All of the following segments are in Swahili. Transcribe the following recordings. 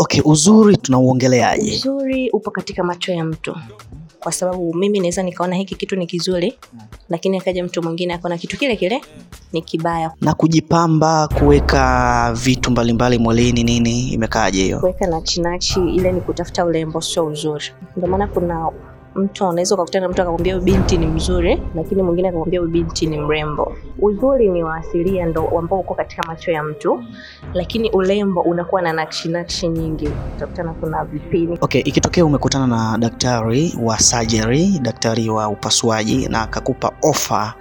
Okay, uzuri tunauongeleaje? Uzuri upo katika macho ya mtu, kwa sababu mimi naweza nikaona hiki kitu ni kizuri, lakini akaja mtu mwingine akaona kitu kile kile ni kibaya. Na kujipamba, kuweka vitu mbalimbali mwilini, nini, imekaaje hiyo? Kuweka nachinachi ile ni kutafuta urembo, sio uzuri. Ndio maana kuna mtu unaweza ukakutana na mtu akakwambia huyu binti ni mzuri, lakini mwingine akakwambia huyu binti ni mrembo. Uzuri ni wa asilia, ndo ambao uko katika macho ya mtu, lakini urembo unakuwa na nakshi nakshi nyingi. Utakutana kuna vipini Okay, ikitokea umekutana na daktari wa surgery, daktari wa upasuaji na akakupa ofa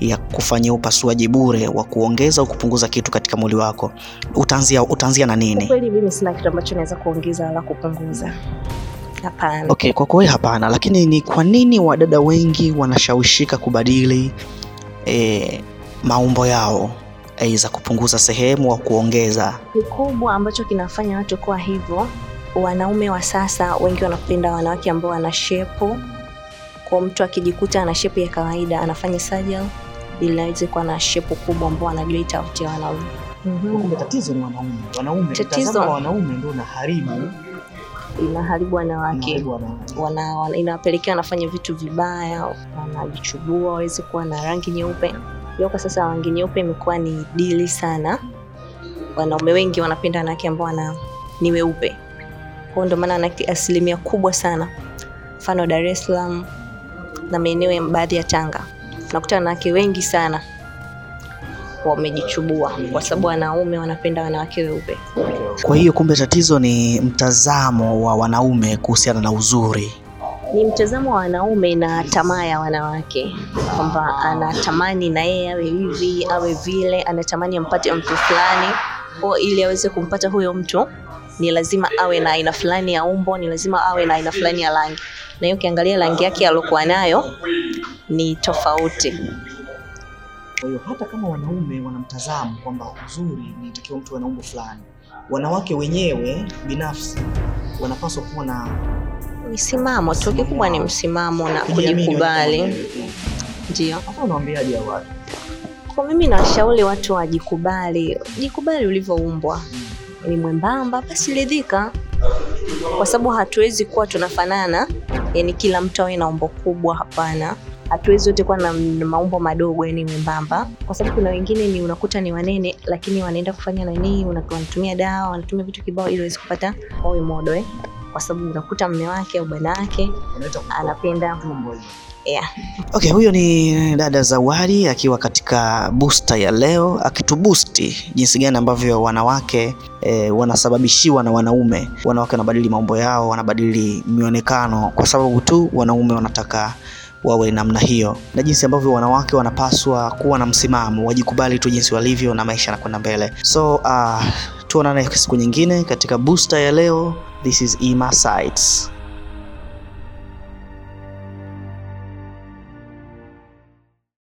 ya kufanyia upasuaji bure wa kuongeza au kupunguza kitu katika mwili wako, utaanzia utaanzia na nini? kweli mimi sina kitu ambacho naweza kuongeza wala kupunguza. Hapana. Okay, kwa kweli hapana, lakini ni kwa nini wadada wengi wanashawishika kubadili e, maumbo yao aidha kupunguza sehemu au kuongeza? Kikubwa ambacho kinafanya watu kuwa hivyo, wanaume wa sasa wengi wanapenda wanawake ambao wana shepu. Kwa mtu akijikuta ana shepu ya kawaida anafanya surgery ili aweze kuwa na shepu kubwa ambao anajua itavutia wanaume. Mhm. tatizo ni wanaume. Wanaume, Tatizo. wanaume ndio unaharibu Inaharibu wanawake wana, wana, inawapelekea wanafanya vitu vibaya, wanajichubua waweze kuwa na rangi nyeupe. Leo kwa sasa rangi nyeupe imekuwa ni dili sana, wanaume wengi wanapenda wanawake ambao wana ni weupe. kwao, ndio maana asilimia kubwa sana, mfano Dar es Salaam na maeneo ya baadhi ya Tanga, nakuta wanawake wengi sana wamejichubua kwa sababu wanaume wanapenda wanawake weupe. Kwa hiyo kumbe tatizo ni mtazamo wa wanaume kuhusiana na uzuri. ni mtazamo wa wanaume na tamaa ya wanawake, kwamba anatamani na yeye awe hivi awe vile, anatamani ampate mtu fulani, kwa ili aweze kumpata huyo mtu ni lazima awe na aina fulani ya umbo, ni lazima awe na aina fulani ya rangi, na hiyo ukiangalia rangi yake aliyokuwa nayo ni tofauti. Kwa hiyo hata kama wanaume wanamtazamo kwamba uzuri ni takiwa mtu ana umbo fulani, wanawake wenyewe binafsi wanapaswa kuwa na Msimamo tu, kikubwa ni msimamo na kujikubali, ndio. Unawaambiaje watu? Kwa mimi nawashauri watu wajikubali, jikubali ulivyoumbwa. Ni mwembamba, basi ridhika, kwa sababu hatuwezi kuwa tunafanana, yani kila mtu awe na umbo kubwa. Hapana, hatuwezi wote kuwa na maumbo madogo, yani membamba, kwa sababu kuna wengine ni unakuta ni wanene, lakini wanaenda kufanya nani, wanatumia dawa, wanatumia vitu kibao ili waweze kupata wawe modo eh, kwa sababu unakuta mme wake au bwana wake anapenda. Yeah. Okay, huyo ni dada Zawadi akiwa katika booster ya leo akitubusti jinsi gani ambavyo wanawake e, wanasababishiwa na wanaume. Wanawake wanabadili maumbo yao, wanabadili mionekano. Kwa sababu tu wanaume wanataka wawe namna hiyo, na jinsi ambavyo wanawake wanapaswa kuwa na msimamo, wajikubali tu jinsi walivyo na maisha yanakwenda mbele. So uh, tuonane siku nyingine katika booster ya leo. This is Ema Sites.